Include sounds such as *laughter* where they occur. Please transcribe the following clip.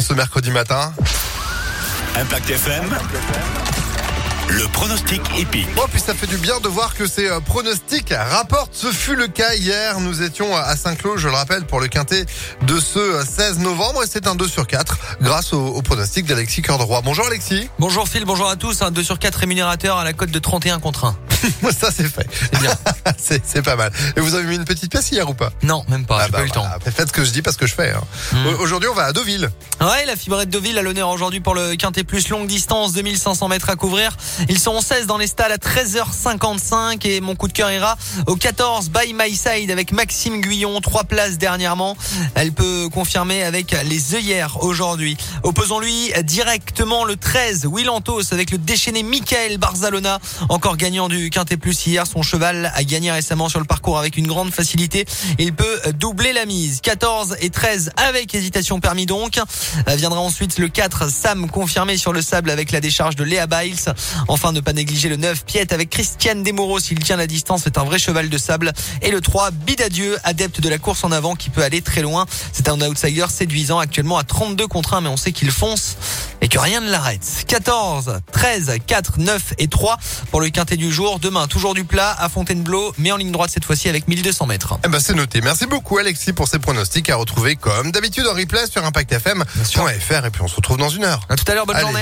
en ce mercredi matin. Impact FM. Le pronostic épique. Bon, puis ça fait du bien de voir que ces euh, pronostics rapportent. Ce fut le cas hier. Nous étions à Saint-Cloud, je le rappelle, pour le quintet de ce 16 novembre. Et c'est un 2 sur 4 grâce au, au pronostic d'Alexis Cœur de Roi. Bonjour Alexis. Bonjour Phil, bonjour à tous. Un 2 sur 4 rémunérateur à la cote de 31 contre 1. *laughs* ça c'est fait. C'est bien. *laughs* c'est pas mal. Et vous avez mis une petite pièce hier ou pas? Non, même pas, Ah j'ai bah pas eu le temps. Faites ce que je dis parce que je fais. hein. Hmm. Au- Aujourd'hui, on va à Deauville. Ouais, la fibrette de ville à l'honneur aujourd'hui pour le quintet plus longue distance, 2500 mètres à couvrir. Ils sont en 16 dans les stalles à 13h55 et mon coup de cœur ira au 14 by my side avec Maxime Guyon, trois places dernièrement. Elle peut confirmer avec les œillères aujourd'hui. Opposons-lui directement le 13 Willantos avec le déchaîné Michael Barzalona, encore gagnant du quintet plus hier. Son cheval a gagné récemment sur le parcours avec une grande facilité. Il peut doubler la mise. 14 et 13 avec hésitation permis donc. Euh, Viendra ensuite le 4 Sam confirmé sur le sable avec la décharge de Léa Biles. Enfin ne pas négliger le 9 Piet avec Christiane Desmouros. S'il tient la distance, c'est un vrai cheval de sable. Et le 3 Bidadieu, adepte de la course en avant qui peut aller très loin. C'est un outsider séduisant actuellement à 32 contre 1 mais on sait qu'il fonce et que rien ne l'arrête. 14, 13, 4, 9 et 3 pour le quintet du jour. Demain, toujours du plat à Fontainebleau, mais en ligne droite cette fois-ci avec 1200 mètres. Eh ben, c'est noté. Merci beaucoup, Alexis, pour ces pronostics à retrouver comme d'habitude en replay sur ImpactFM.fr. Et puis, on se retrouve dans une heure. À tout à l'heure, bonne Allez. journée.